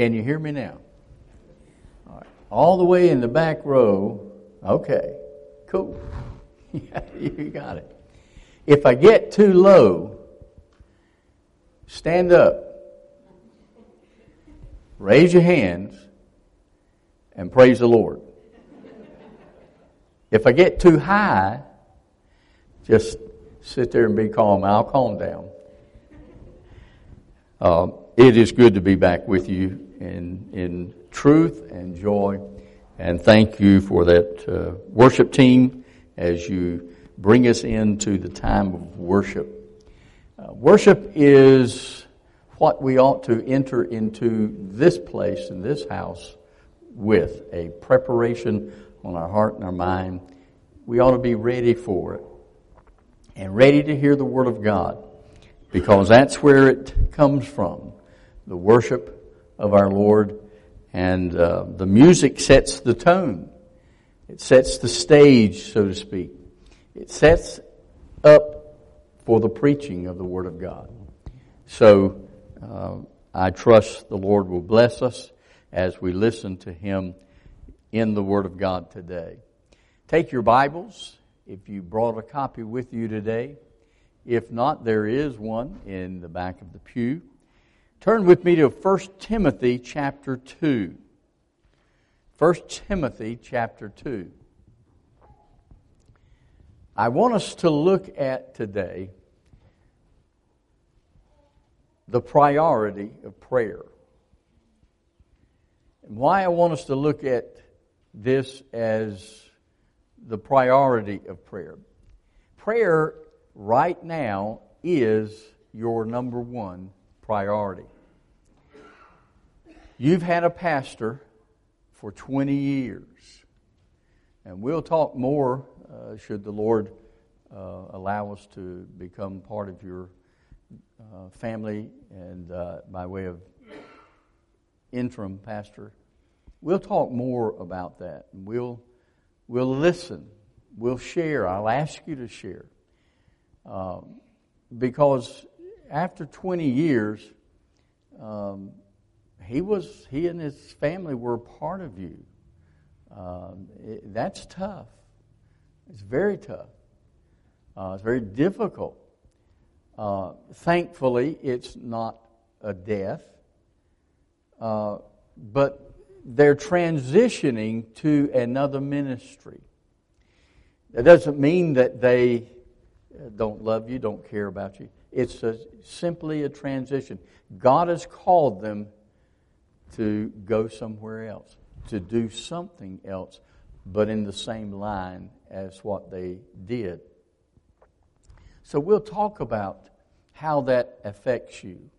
Can you hear me now? All, right. All the way in the back row. Okay, cool. you got it. If I get too low, stand up, raise your hands, and praise the Lord. If I get too high, just sit there and be calm. I'll calm down. Uh, it is good to be back with you in, in truth and joy. And thank you for that uh, worship team as you bring us into the time of worship. Uh, worship is what we ought to enter into this place in this house with a preparation on our heart and our mind. We ought to be ready for it and ready to hear the Word of God because that's where it comes from the worship of our Lord. And uh, the music sets the tone, it sets the stage, so to speak. It sets up for the preaching of the Word of God. So uh, I trust the Lord will bless us as we listen to Him in the Word of God today. Take your Bibles, if you brought a copy with you today. If not, there is one in the back of the pew. Turn with me to 1 Timothy chapter 2. 1 Timothy chapter 2. I want us to look at today the priority of prayer. And why I want us to look at this as the priority of prayer. Prayer right now is your number one priority. You've had a pastor for 20 years, and we'll talk more uh, should the Lord uh, allow us to become part of your uh, family and uh, by way of interim pastor. We'll talk more about that. We'll, we'll listen. We'll share. I'll ask you to share. Um, because after 20 years, um, he was he and his family were a part of you. Um, it, that's tough. It's very tough. Uh, it's very difficult. Uh, thankfully, it's not a death, uh, but they're transitioning to another ministry. That doesn't mean that they don't love you, don't care about you. It's a, simply a transition. God has called them to go somewhere else, to do something else, but in the same line as what they did. So we'll talk about how that affects you,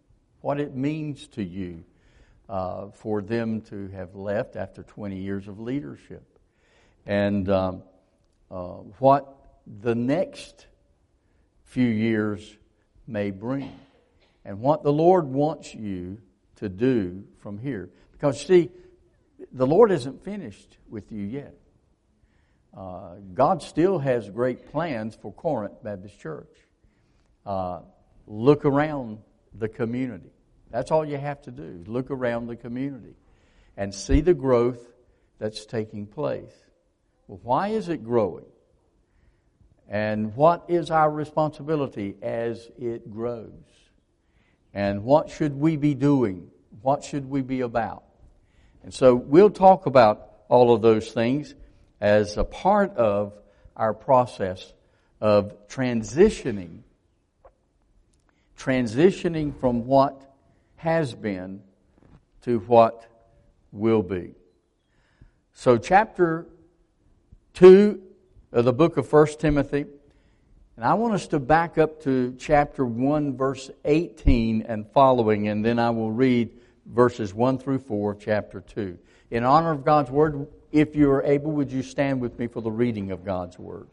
what it means to you uh, for them to have left after 20 years of leadership, and um, uh, what the next few years may bring, and what the Lord wants you to do from here. Because, see, the Lord isn't finished with you yet. Uh, God still has great plans for Corinth Baptist Church. Uh, look around the community. That's all you have to do. Look around the community and see the growth that's taking place. Well, why is it growing? And what is our responsibility as it grows? And what should we be doing? What should we be about? And so we'll talk about all of those things as a part of our process of transitioning, transitioning from what has been to what will be. So, chapter 2 of the book of 1 Timothy. And I want us to back up to chapter 1, verse 18 and following, and then I will read verses 1 through 4 of chapter 2. In honor of God's Word, if you are able, would you stand with me for the reading of God's Word?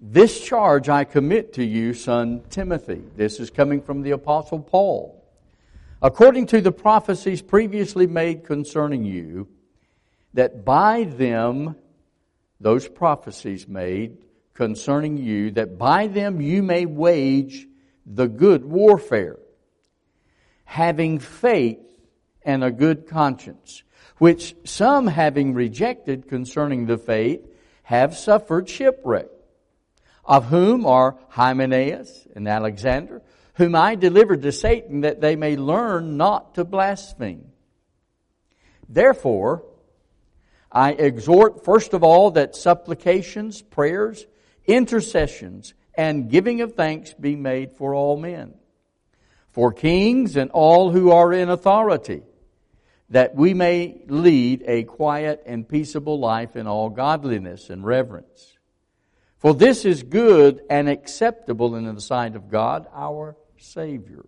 This charge I commit to you, son Timothy. This is coming from the Apostle Paul according to the prophecies previously made concerning you, that by them, those prophecies made concerning you, that by them you may wage the good warfare, having faith and a good conscience, which some having rejected concerning the faith have suffered shipwreck, of whom are Hymenaeus and Alexander, whom I delivered to Satan that they may learn not to blaspheme. Therefore, I exhort first of all that supplications, prayers, intercessions, and giving of thanks be made for all men, for kings and all who are in authority, that we may lead a quiet and peaceable life in all godliness and reverence. For this is good and acceptable in the sight of God our Savior,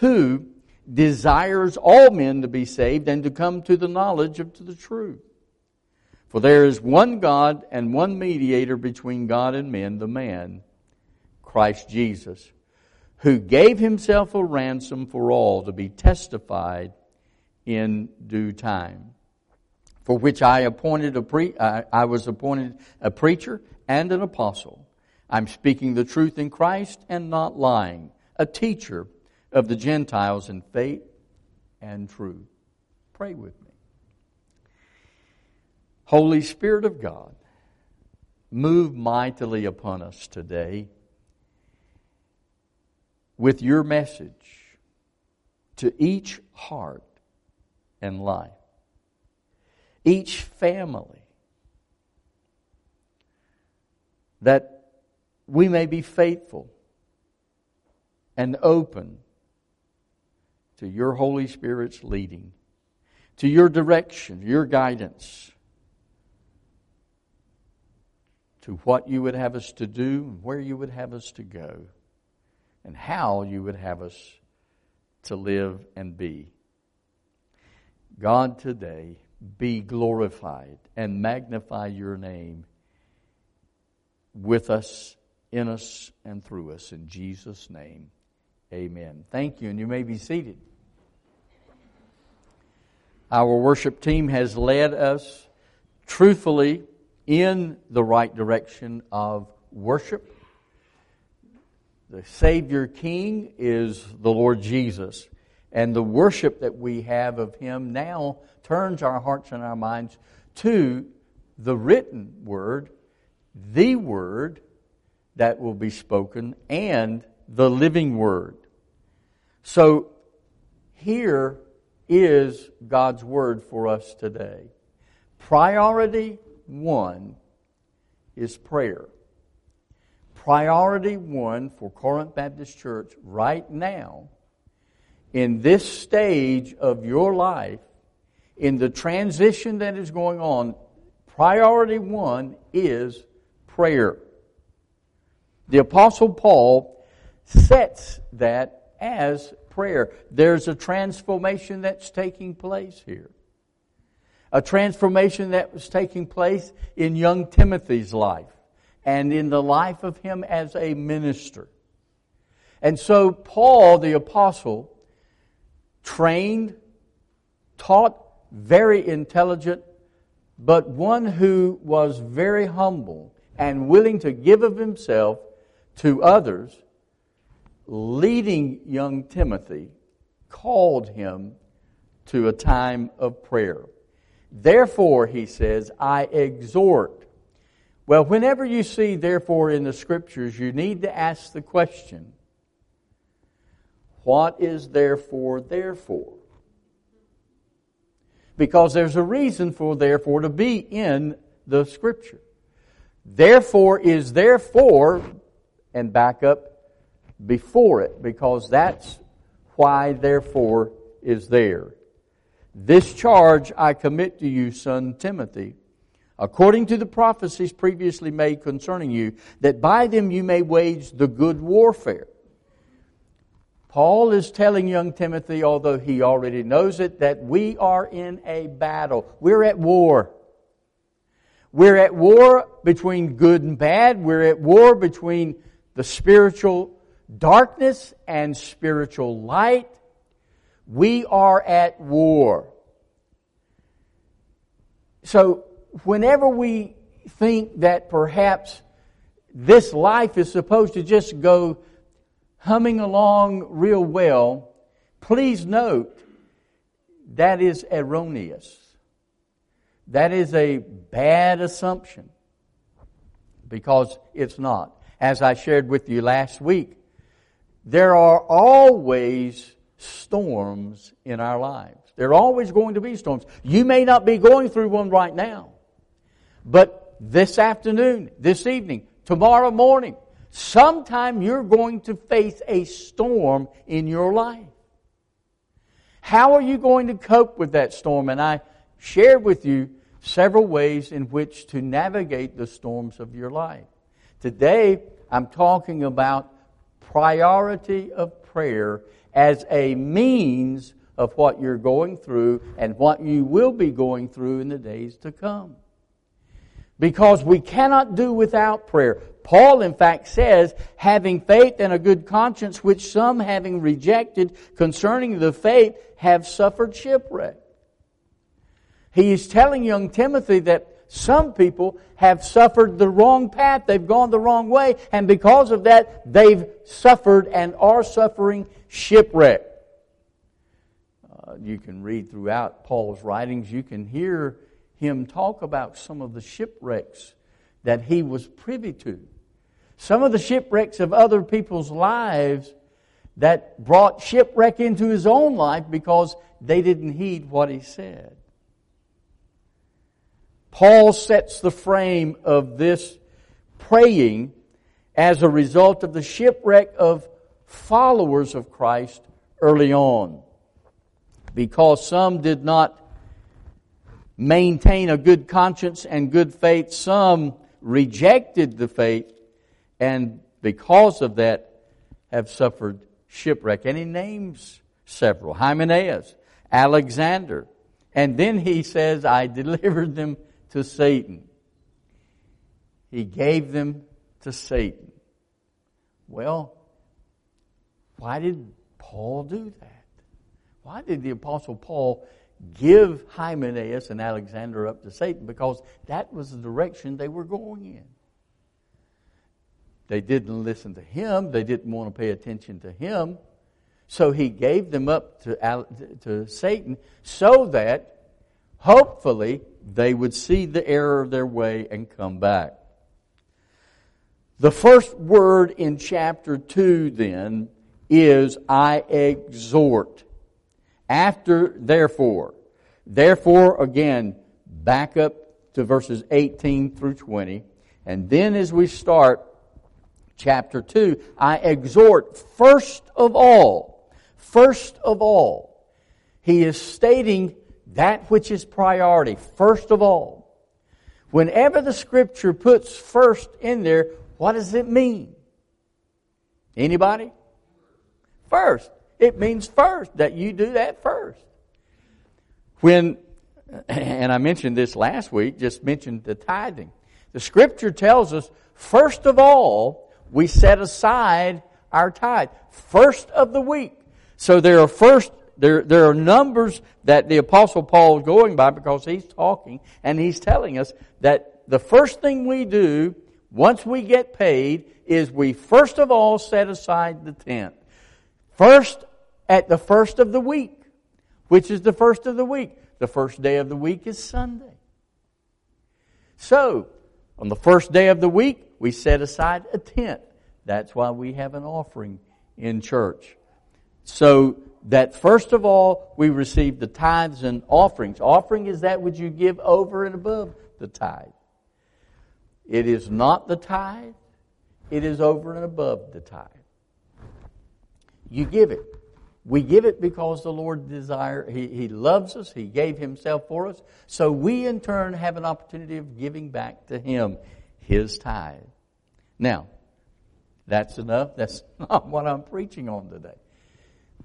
who desires all men to be saved and to come to the knowledge of the truth. For there is one God and one mediator between God and men, the man, Christ Jesus, who gave himself a ransom for all to be testified in due time. For which I appointed a pre- I was appointed a preacher and an apostle. I'm speaking the truth in Christ and not lying, a teacher of the Gentiles in faith and truth. Pray with me. Holy Spirit of God, move mightily upon us today with your message to each heart and life, each family, that we may be faithful and open to your Holy Spirit's leading, to your direction, your guidance, to what you would have us to do and where you would have us to go and how you would have us to live and be. God, today, be glorified and magnify your name with us, in us, and through us. In Jesus' name, amen. Thank you, and you may be seated. Our worship team has led us truthfully in the right direction of worship the Savior King is the Lord Jesus. And the worship that we have of Him now turns our hearts and our minds to the written Word, the Word that will be spoken, and the living Word. So here is God's Word for us today. Priority one is prayer priority one for Corinth Baptist Church right now, in this stage of your life, in the transition that is going on, priority one is prayer. The Apostle Paul sets that as prayer. There's a transformation that's taking place here. A transformation that was taking place in young Timothy's life and in the life of him as a minister. And so Paul, the apostle, trained, taught, very intelligent, but one who was very humble and willing to give of himself to others, leading young Timothy, called him to a time of prayer. Therefore, he says, I exhort well, whenever you see, therefore, in the scriptures, you need to ask the question what is therefore, therefore? Because there's a reason for therefore to be in the scripture. Therefore is therefore, and back up before it, because that's why therefore is there. This charge I commit to you, son Timothy according to the prophecies previously made concerning you, that by them you may wage the good warfare. Paul is telling young Timothy, although he already knows it, that we are in a battle. We're at war. We're at war between good and bad. We're at war between the spiritual darkness and spiritual light. We are at war. So whenever we think that perhaps this life is supposed to just go humming along real well, please note that is erroneous. That is a bad assumption because it's not. As I shared with you last week, there are always storms in our lives. There are always going to be storms. You may not be going through one right now, but this afternoon, this evening, tomorrow morning, sometime you're going to face a storm in your life. How are you going to cope with that storm? And I shared with you several ways in which to navigate the storms of your life. Today, I'm talking about priority of prayer as a means of what you're going through and what you will be going through in the days to come. Because we cannot do without prayer. Paul, in fact, says, having faith and a good conscience, which some having rejected concerning the faith have suffered shipwreck. He is telling young Timothy that some people have suffered the wrong path. They've gone the wrong way. And because of that, they've suffered and are suffering shipwreck. Uh, you can read throughout Paul's writings, you can hear him talk about some of the shipwrecks that he was privy to. Some of the shipwrecks of other people's lives that brought shipwreck into his own life because they didn't heed what he said. Paul sets the frame of this praying as a result of the shipwreck of followers of Christ early on. Because some did not maintain a good conscience and good faith, some rejected the faith, and because of that have suffered shipwreck. And he names several Hymenaeus, Alexander, and then he says, I delivered them to Satan. He gave them to Satan. Well, why did Paul do that? Why did the Apostle Paul give Hymenaeus and Alexander up to Satan? Because that was the direction they were going in. They didn't listen to him, they didn't want to pay attention to him. So he gave them up to, to Satan so that hopefully they would see the error of their way and come back. The first word in chapter 2 then is I exhort. After therefore. Therefore, again, back up to verses 18 through 20. And then as we start chapter 2, I exhort first of all, first of all, he is stating that which is priority, first of all. Whenever the scripture puts first in there, what does it mean? Anybody? First. It means first, that you do that first. When, and I mentioned this last week, just mentioned the tithing. The scripture tells us, first of all, we set aside our tithe. First of the week. So there are first there, there are numbers that the Apostle Paul is going by because he's talking and he's telling us that the first thing we do once we get paid is we first of all set aside the tenth. First, at the first of the week. Which is the first of the week? The first day of the week is Sunday. So, on the first day of the week, we set aside a tenth. That's why we have an offering in church. So, that first of all we receive the tithes and offerings. Offering is that which you give over and above the tithe. It is not the tithe, it is over and above the tithe. You give it. We give it because the Lord desire he, he loves us, He gave Himself for us. So we in turn have an opportunity of giving back to Him His tithe. Now, that's enough. That's not what I'm preaching on today.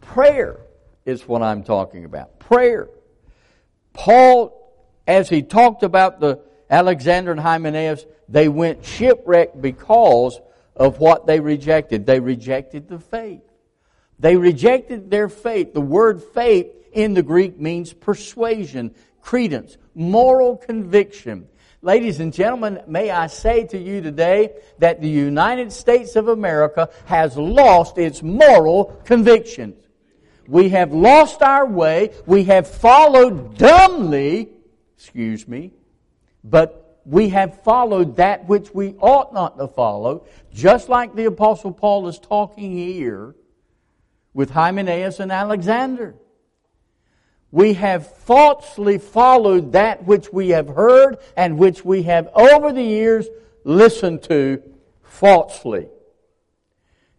Prayer is what I'm talking about. Prayer. Paul, as he talked about the Alexander and Hymenaeus, they went shipwrecked because of what they rejected. They rejected the faith. They rejected their faith. The word faith in the Greek means persuasion, credence, moral conviction. Ladies and gentlemen, may I say to you today that the United States of America has lost its moral convictions. We have lost our way. We have followed dumbly, excuse me, but we have followed that which we ought not to follow, just like the Apostle Paul is talking here with Hymenaeus and Alexander. We have falsely followed that which we have heard and which we have over the years listened to falsely.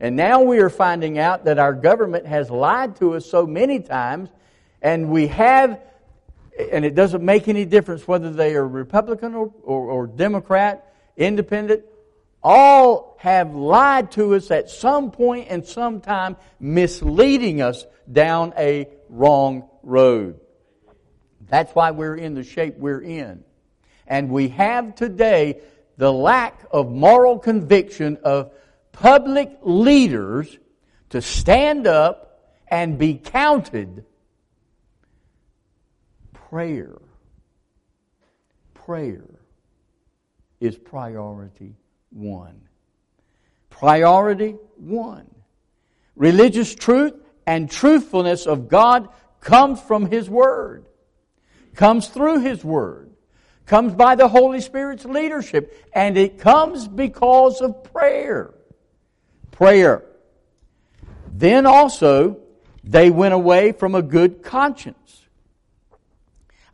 And now we are finding out that our government has lied to us so many times, and we have, and it doesn't make any difference whether they are Republican or, or, or Democrat, independent, all have lied to us at some point and some time, misleading us down a wrong road. That's why we're in the shape we're in. And we have today the lack of moral conviction of public leaders to stand up and be counted. Prayer. Prayer is priority one. Priority one. Religious truth and truthfulness of God comes from His Word, comes through His Word, comes by the Holy Spirit's leadership, and it comes because of prayer. Prayer. Then also, they went away from a good conscience.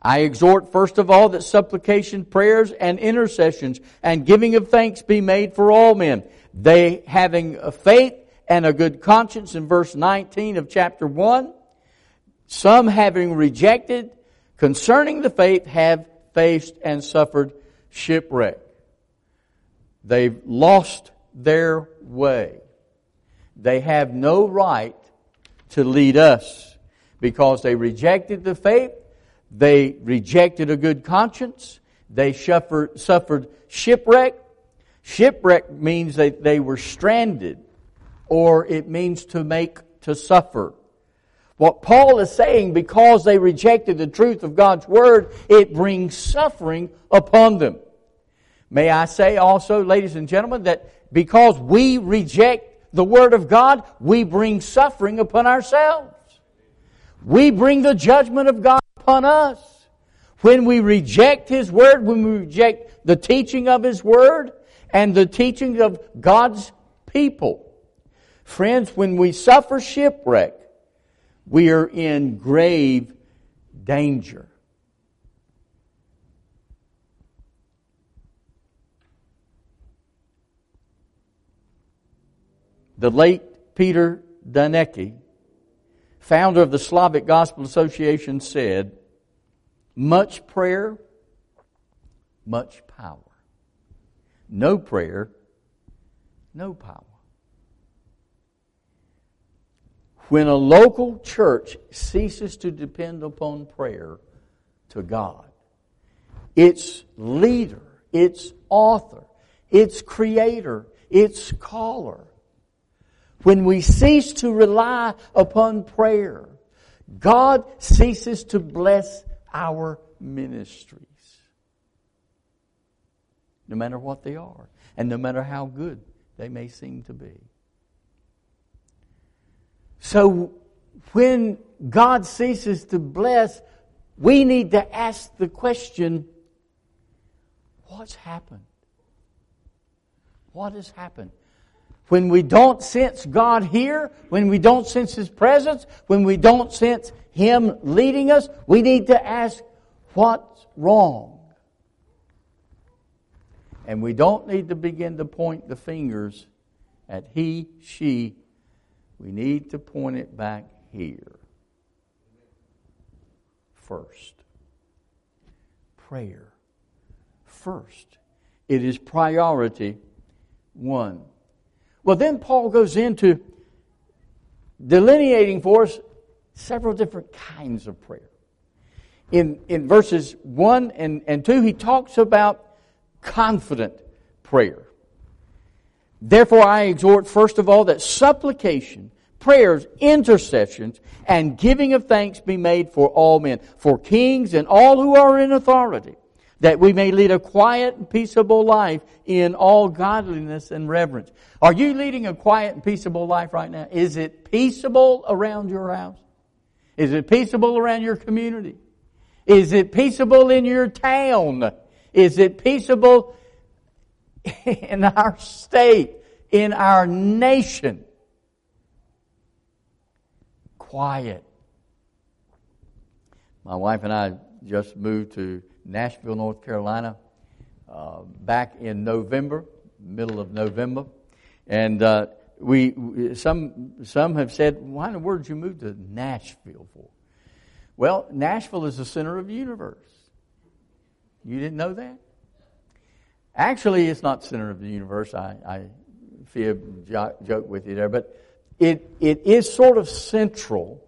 I exhort first of all that supplication, prayers, and intercessions and giving of thanks be made for all men. They having a faith and a good conscience in verse 19 of chapter 1. Some having rejected concerning the faith have faced and suffered shipwreck. They've lost their way. They have no right to lead us because they rejected the faith they rejected a good conscience. They suffered, suffered shipwreck. Shipwreck means that they were stranded, or it means to make to suffer. What Paul is saying, because they rejected the truth of God's Word, it brings suffering upon them. May I say also, ladies and gentlemen, that because we reject the Word of God, we bring suffering upon ourselves. We bring the judgment of God upon us. When we reject His Word, when we reject the teaching of His Word and the teaching of God's people. Friends, when we suffer shipwreck, we are in grave danger. The late Peter Deyneka founder of the Slavic Gospel Association, said, Much prayer, much power. No prayer, no power. When a local church ceases to depend upon prayer to God, its leader, its author, its creator, its caller, when we cease to rely upon prayer, God ceases to bless our ministries. No matter what they are, and no matter how good they may seem to be. So, when God ceases to bless, we need to ask the question what's happened? What has happened? When we don't sense God here, when we don't sense His presence, when we don't sense Him leading us, we need to ask, what's wrong? And we don't need to begin to point the fingers at he, she. We need to point it back here. First. Prayer. First. It is priority one. Well, then Paul goes into delineating for us several different kinds of prayer. In, in verses 1 and, and 2, he talks about confident prayer. Therefore, I exhort, first of all, that supplication, prayers, intercessions, and giving of thanks be made for all men, for kings and all who are in authority that we may lead a quiet and peaceable life in all godliness and reverence. Are you leading a quiet and peaceable life right now? Is it peaceable around your house? Is it peaceable around your community? Is it peaceable in your town? Is it peaceable in our state, in our nation? Quiet. My wife and I just moved to Nashville, North Carolina, uh, back in November, middle of November, and uh, we some some have said, "Why in the world did you move to Nashville for?" Well, Nashville is the center of the universe. You didn't know that? Actually, it's not center of the universe. I, I fib joke with you there, but it it is sort of central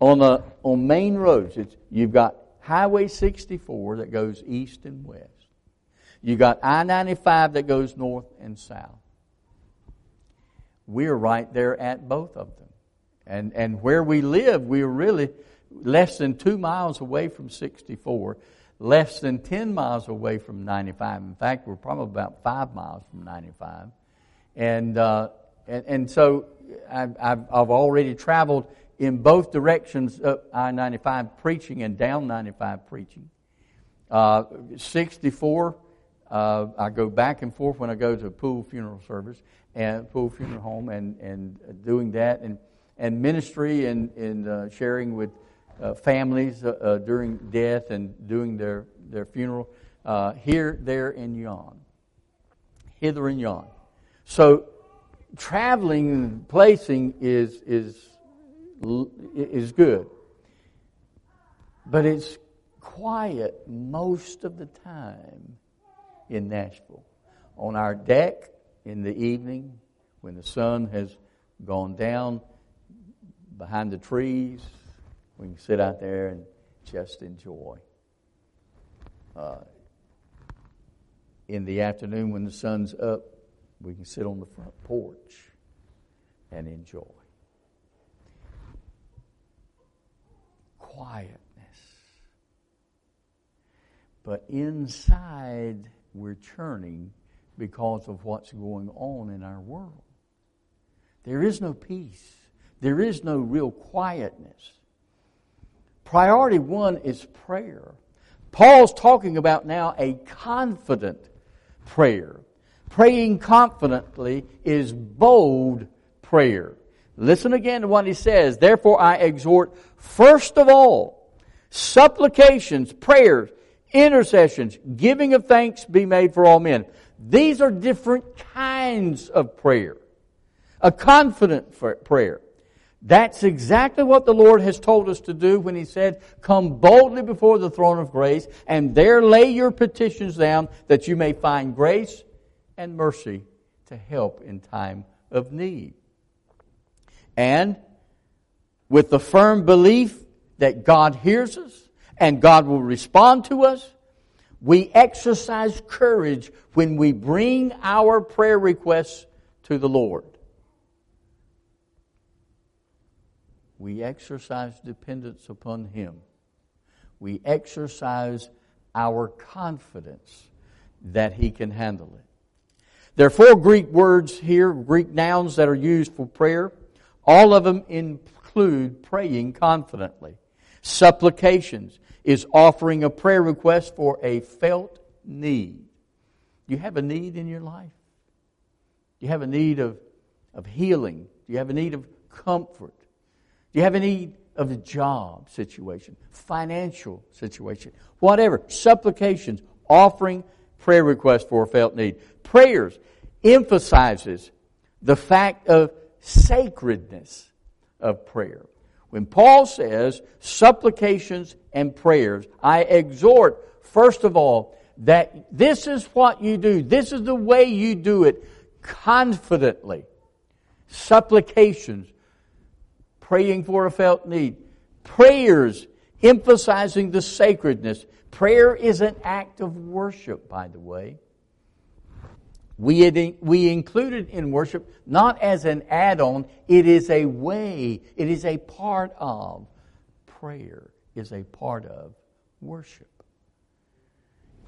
on the on main roads. It's, you've got Highway 64 that goes east and west. You got I 95 that goes north and south. We're right there at both of them. And, and where we live, we're really less than two miles away from 64, less than 10 miles away from 95. In fact, we're probably about five miles from 95. And, uh, and, and so I've, I've, I've already traveled in both directions up I 95 preaching and down 95 preaching. Uh, 64, uh, I go back and forth when I go to pool funeral service and pool funeral home and, and doing that and, and ministry and, and uh, sharing with uh, families uh, uh, during death and doing their, their funeral here, there, and yon. Hither and yon. So traveling and placing is, is is good. But it's quiet most of the time in Nashville. On our deck in the evening, when the sun has gone down behind the trees, we can sit out there and just enjoy. Uh, in the afternoon, when the sun's up, we can sit on the front porch and enjoy. Quietness. But inside, we're churning because of what's going on in our world. There is no peace. There is no real quietness. Priority one is prayer. Paul's talking about now a confident prayer. Praying confidently is bold prayer. Listen again to what he says. Therefore I exhort first of all, supplications, prayers, intercessions, giving of thanks be made for all men. These are different kinds of prayer. A confident prayer. That's exactly what the Lord has told us to do when He said, Come boldly before the throne of grace, and there lay your petitions down that you may find grace and mercy to help in time of need and with the firm belief that God hears us and God will respond to us, we exercise courage when we bring our prayer requests to the Lord. We exercise dependence upon Him. We exercise our confidence that He can handle it. There are four Greek words here, Greek nouns that are used for prayer. All of them include praying confidently. Supplications is offering a prayer request for a felt need. You have a need in your life. You have a need of, of healing. You have a need of comfort. Do you have a need of a job situation, financial situation, whatever. Supplications, offering prayer requests for a felt need. Prayers emphasizes the fact of sacredness of prayer. When Paul says supplications and prayers, I exhort, first of all, that this is what you do. This is the way you do it confidently. Supplications, praying for a felt need. Prayers, emphasizing the sacredness. Prayer is an act of worship, by the way. We, had, we include it in worship not as an add on, it is a way, it is a part of prayer, is a part of worship.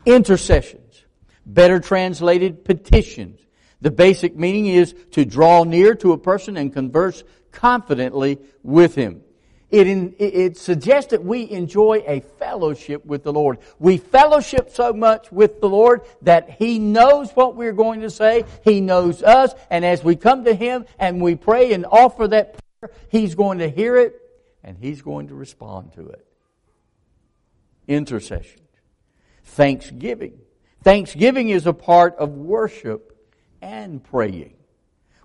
Intercessions. Better translated, petitions. The basic meaning is to draw near to a person and converse confidently with him. It, in, it suggests that we enjoy a fellowship with the Lord. We fellowship so much with the Lord that He knows what we're going to say. He knows us. And as we come to Him and we pray and offer that prayer, He's going to hear it and He's going to respond to it. Intercession. Thanksgiving. Thanksgiving is a part of worship and praying.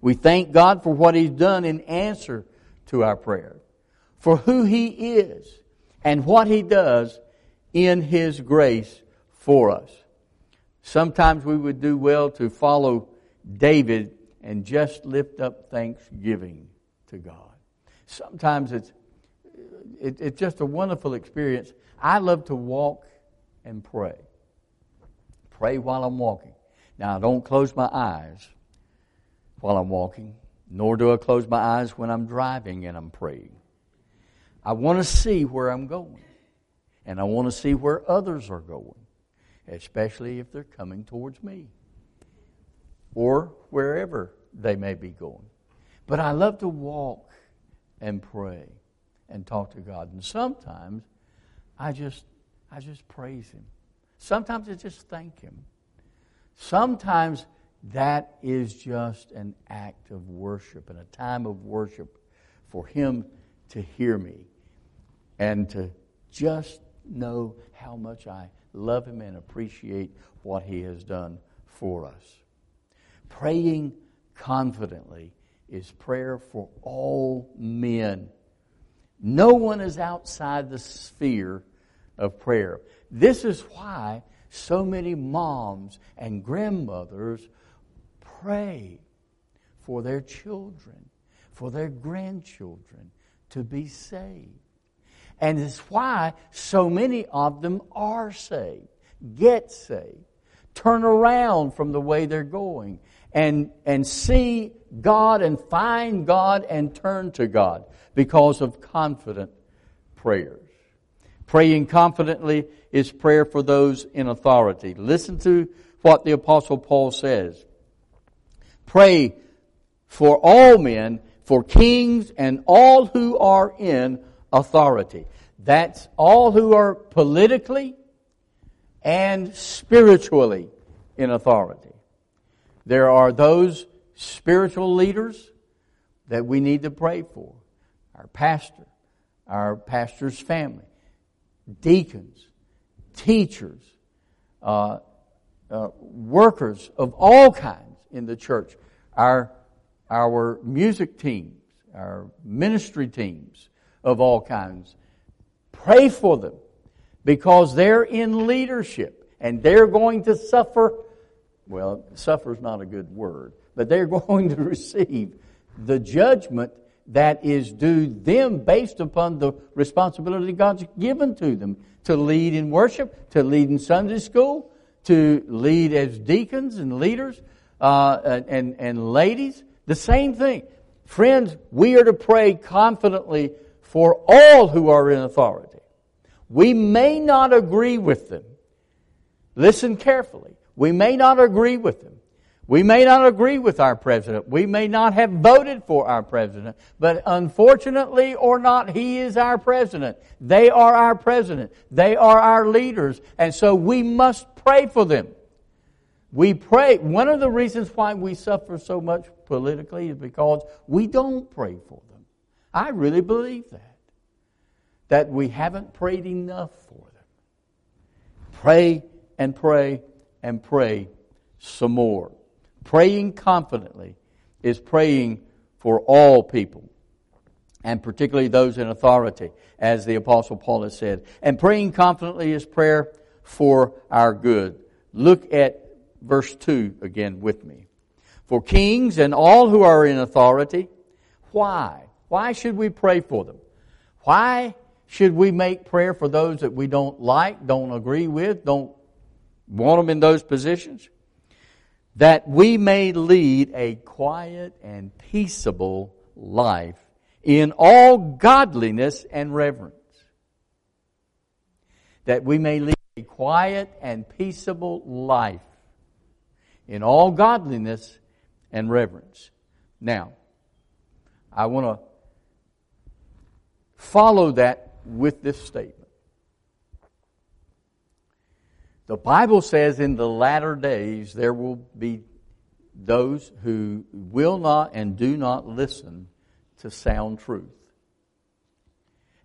We thank God for what He's done in answer to our prayer for who He is and what He does in His grace for us. Sometimes we would do well to follow David and just lift up thanksgiving to God. Sometimes it's, it, it's just a wonderful experience. I love to walk and pray. Pray while I'm walking. Now, I don't close my eyes while I'm walking, nor do I close my eyes when I'm driving and I'm praying. I want to see where I'm going. And I want to see where others are going, especially if they're coming towards me or wherever they may be going. But I love to walk and pray and talk to God. And sometimes I just I just praise him. Sometimes I just thank him. Sometimes that is just an act of worship and a time of worship for him to hear me and to just know how much I love Him and appreciate what He has done for us. Praying confidently is prayer for all men. No one is outside the sphere of prayer. This is why so many moms and grandmothers pray for their children, for their grandchildren to be saved. And it's why so many of them are saved, get saved, turn around from the way they're going, and, and see God and find God and turn to God because of confident prayers. Praying confidently is prayer for those in authority. Listen to what the apostle Paul says. Pray for all men, for kings and all who are in authority. That's all who are politically and spiritually in authority. There are those spiritual leaders that we need to pray for. Our pastor, our pastor's family, deacons, teachers, uh, uh, workers of all kinds in the church, our, our music teams, our ministry teams, of all kinds. Pray for them because they're in leadership and they're going to suffer. Well, suffer is not a good word, but they're going to receive the judgment that is due them based upon the responsibility God's given to them to lead in worship, to lead in Sunday school, to lead as deacons and leaders uh, and, and ladies. The same thing. Friends, we are to pray confidently for all who are in authority. We may not agree with them. Listen carefully. We may not agree with them. We may not agree with our president. We may not have voted for our president. But unfortunately or not, he is our president. They are our president. They are our leaders. And so we must pray for them. We pray. One of the reasons why we suffer so much politically is because we don't pray for them. I really believe that. That we haven't prayed enough for them. Pray and pray and pray some more. Praying confidently is praying for all people, and particularly those in authority, as the Apostle Paul has said. And praying confidently is prayer for our good. Look at verse 2 again with me. For kings and all who are in authority, why? Why should we pray for them? Why should we make prayer for those that we don't like, don't agree with, don't want them in those positions? That we may lead a quiet and peaceable life in all godliness and reverence. That we may lead a quiet and peaceable life in all godliness and reverence. Now, I want to follow that with this statement. The Bible says in the latter days there will be those who will not and do not listen to sound truth.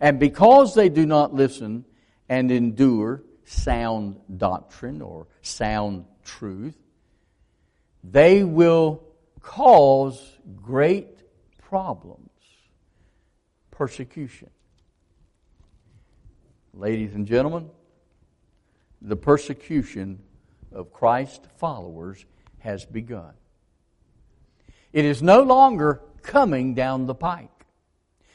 And because they do not listen and endure sound doctrine or sound truth, they will cause great problems, persecution. Ladies and gentlemen, the persecution of Christ followers has begun. It is no longer coming down the pike.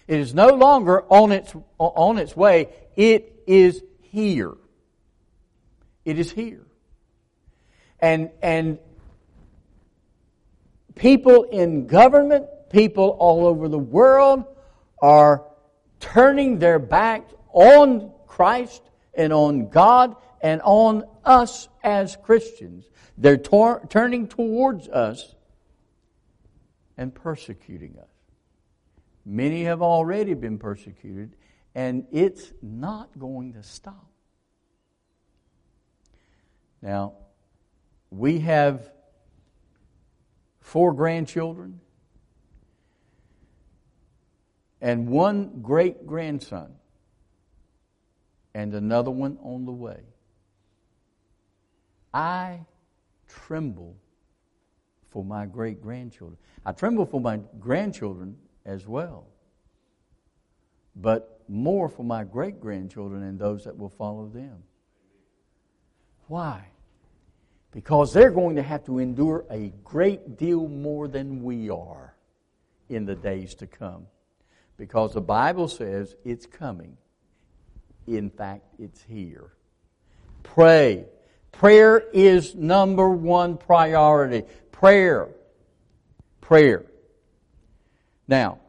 It is no longer on its, on its way. It is here. It is here. And, and people in government, people all over the world are turning their backs on Christ and on God and on us as Christians. They're tor- turning towards us and persecuting us. Many have already been persecuted, and it's not going to stop. Now, we have four grandchildren and one great grandson, and another one on the way. I tremble for my great grandchildren. I tremble for my grandchildren as well, but more for my great grandchildren and those that will follow them. Why? Because they're going to have to endure a great deal more than we are in the days to come. Because the Bible says it's coming. In fact, it's here. Pray Prayer is number one priority. Prayer. Prayer. Now,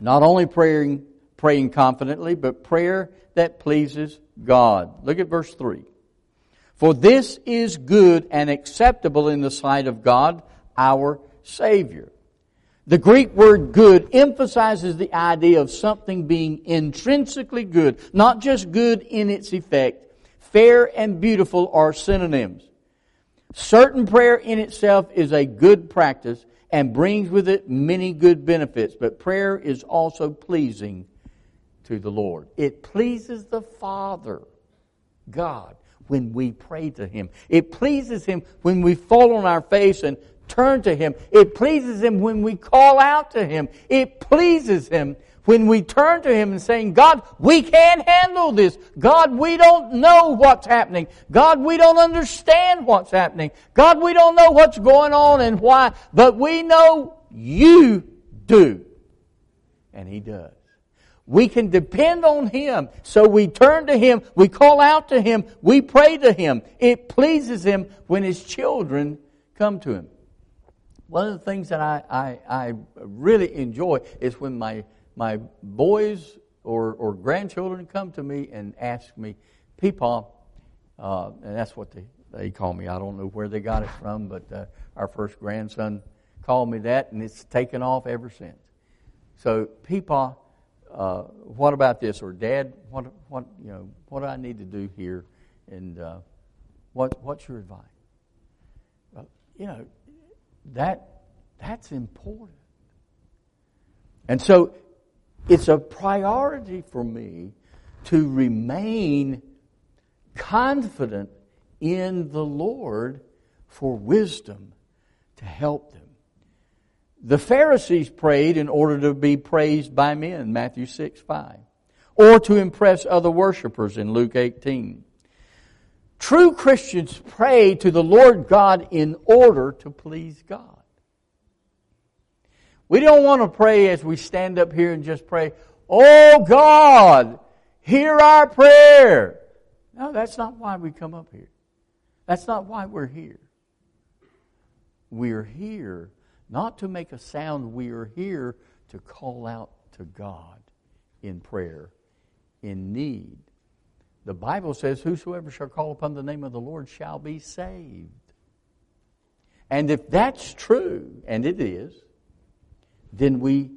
not only praying, praying confidently, but prayer that pleases God. Look at verse 3. For this is good and acceptable in the sight of God, our Savior. The Greek word good emphasizes the idea of something being intrinsically good, not just good in its effect, fair and beautiful are synonyms. Certain prayer in itself is a good practice and brings with it many good benefits, but prayer is also pleasing to the Lord. It pleases the Father, God, when we pray to Him. It pleases Him when we fall on our face and turn to Him. It pleases Him when we call out to Him. It pleases Him when we turn to Him and saying, God, we can't handle this. God, we don't know what's happening. God, we don't understand what's happening. God, we don't know what's going on and why, but we know you do. And He does. We can depend on Him. So we turn to Him, we call out to Him, we pray to Him. It pleases Him when His children come to Him. One of the things that I, I, I really enjoy is when my my boys or, or grandchildren come to me and ask me, Peepaw, uh, and that's what they, they call me. I don't know where they got it from, but uh, our first grandson called me that, and it's taken off ever since. So, Peepaw, uh, what about this? Or Dad, what, what, you know, what do I need to do here? And uh, what, what's your advice? Well, you know, that, that's important. And so it's a priority for me to remain confident in the Lord for wisdom to help them. The Pharisees prayed in order to be praised by men, Matthew 6, 5, or to impress other worshippers in Luke 18. True Christians pray to the Lord God in order to please God. We don't want to pray as we stand up here and just pray, Oh God, hear our prayer. No, that's not why we come up here. That's not why we're here. We're here not to make a sound, we are here to call out to God in prayer, in need. The Bible says, Whosoever shall call upon the name of the Lord shall be saved. And if that's true, and it is, then we,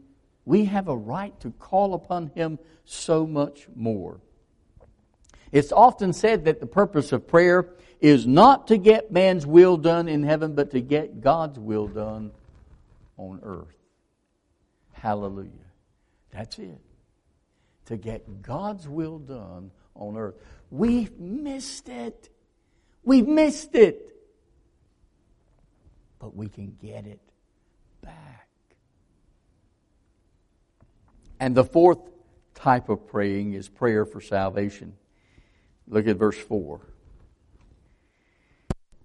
we have a right to call upon Him so much more. It's often said that the purpose of prayer is not to get man's will done in heaven, but to get God's will done on earth. Hallelujah. That's it. To get God's will done on earth. We've missed it. We've missed it. But we can get it back. And the fourth type of praying is prayer for salvation. Look at verse 4.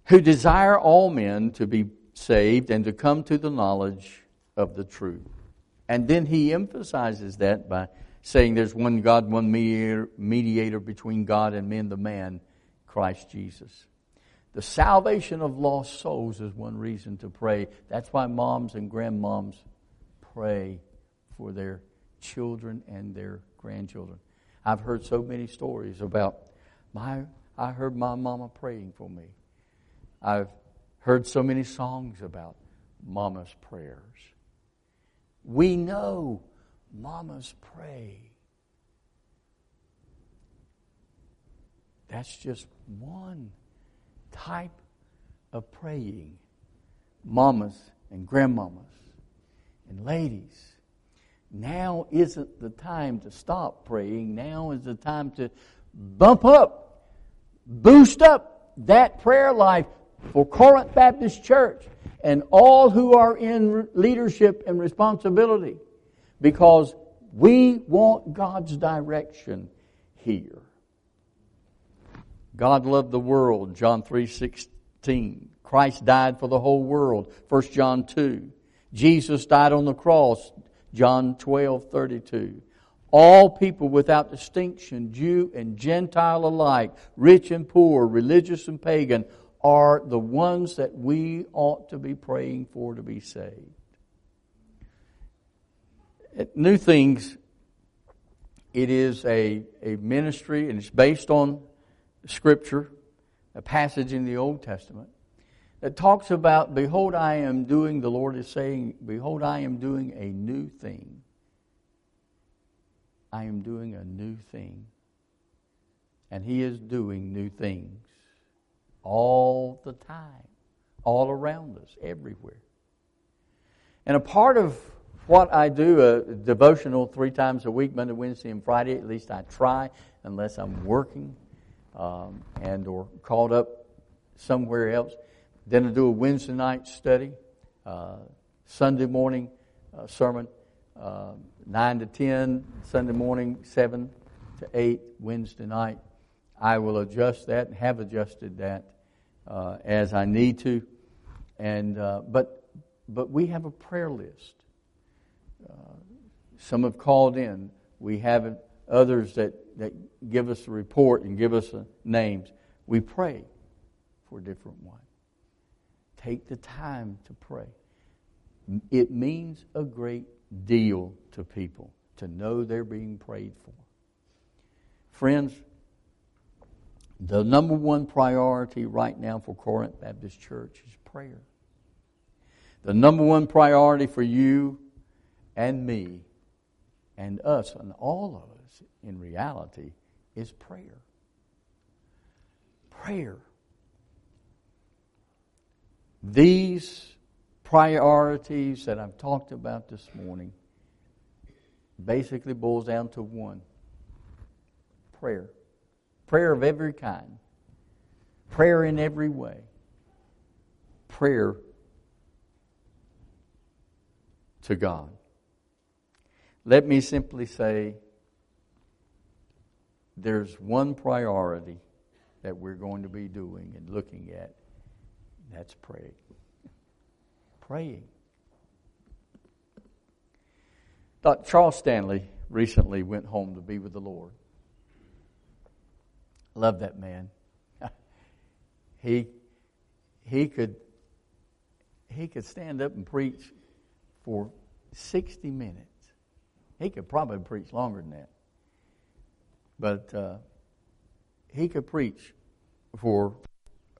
Who desire all men to be saved and to come to the knowledge of the truth. And then he emphasizes that by saying there's one God, one mediator, between God and men, the man, Christ Jesus. The salvation of lost souls is one reason to pray. That's why moms and grandmoms pray for their children and their grandchildren. I've heard so many stories about my I heard my mama praying for me. I've heard so many songs about mama's prayers. We know mamas pray. That's just one type of praying. Mamas and grandmamas and ladies. Now isn't the time to stop praying. Now is the time to bump up, boost up that prayer life for Corinth Baptist Church and all who are in leadership and responsibility because we want God's direction here. God loved the world, John 3:16. Christ died for the whole world, 1 John 2. Jesus died on the cross, John 12:32. All people without distinction, Jew and Gentile alike, rich and poor, religious and pagan, are the ones that we ought to be praying for to be saved. New Things, it is a, a ministry and it's based on Scripture, a passage in the Old Testament that talks about, Behold, I am doing, the Lord is saying, Behold, I am doing a new thing. I am doing a new thing. And He is doing new things all the time, all around us, everywhere. And a part of what I do, a devotional three times a week, Monday, Wednesday, and Friday, at least I try, unless I'm working um, and or called up somewhere else. Then I do a Wednesday night study, uh, Sunday morning uh, sermon, uh, 9 to 10, Sunday morning, 7 to 8, Wednesday night. I will adjust that and have adjusted that uh, as I need to. And uh, but but we have a prayer list. Uh, some have called in. We have others that, that give us a report and give us names. We pray for a different one. Take the time to pray. It means a great deal to people to know they're being prayed for. Friends, the number one priority right now for Corinth Baptist Church is prayer. The number one priority for you and me and us and all of us in reality is prayer. Prayer. These priorities that I've talked about this morning basically boils down to one prayer. Prayer of every kind. Prayer in every way. Prayer to God. Let me simply say there's one priority that we're going to be doing and looking at. That's praying. Praying. Dr. Charles Stanley recently went home to be with the Lord. Love that man. he he could he could stand up and preach for 60 minutes. He could probably preach longer than that. But uh, he could preach for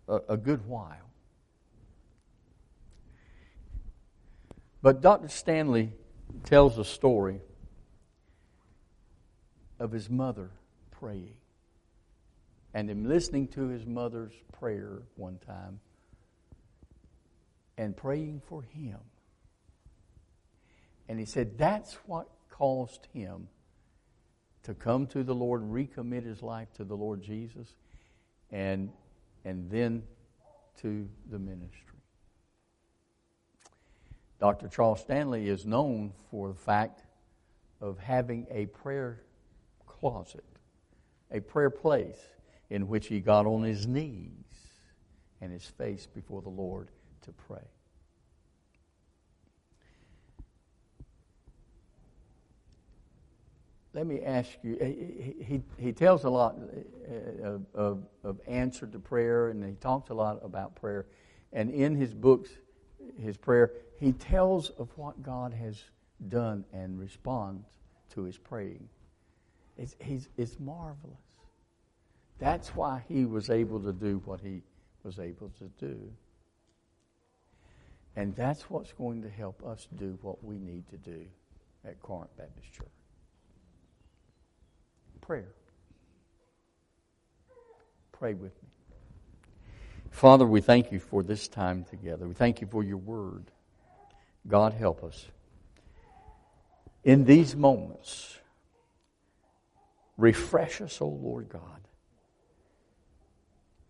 a, a good while. But Dr. Stanley tells a story of his mother praying and him listening to his mother's prayer one time and praying for him. And he said that's what caused him to come to the Lord, recommit his life to the Lord Jesus, and, and then to the ministry. Dr. Charles Stanley is known for the fact of having a prayer closet, a prayer place in which he got on his knees and his face before the Lord to pray. Let me ask you, he, he, he tells a lot uh, of, of, of answer to prayer, and he talks a lot about prayer. And in his books, his prayer, he tells of what God has done and responds to his praying. It's, it's marvelous. That's why he was able to do what he was able to do. And that's what's going to help us do what we need to do at Corinth Baptist Church prayer. Pray with me. Father, we thank you for this time together. We thank you for your word. God, help us. In these moments, refresh us, O Lord God,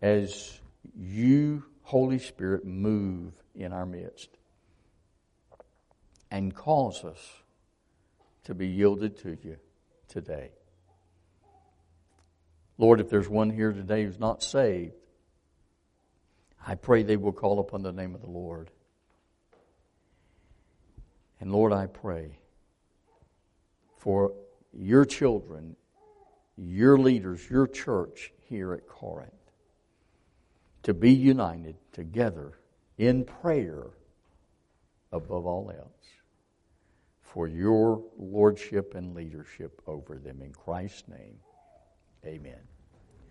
as you, Holy Spirit, move in our midst and cause us to be yielded to you today. Lord, if there's one here today who's not saved, I pray they will call upon the name of the Lord. And Lord, I pray for your children, your leaders, your church here at Corinth to be united together in prayer above all else for your lordship and leadership over them. In Christ's name. Amen.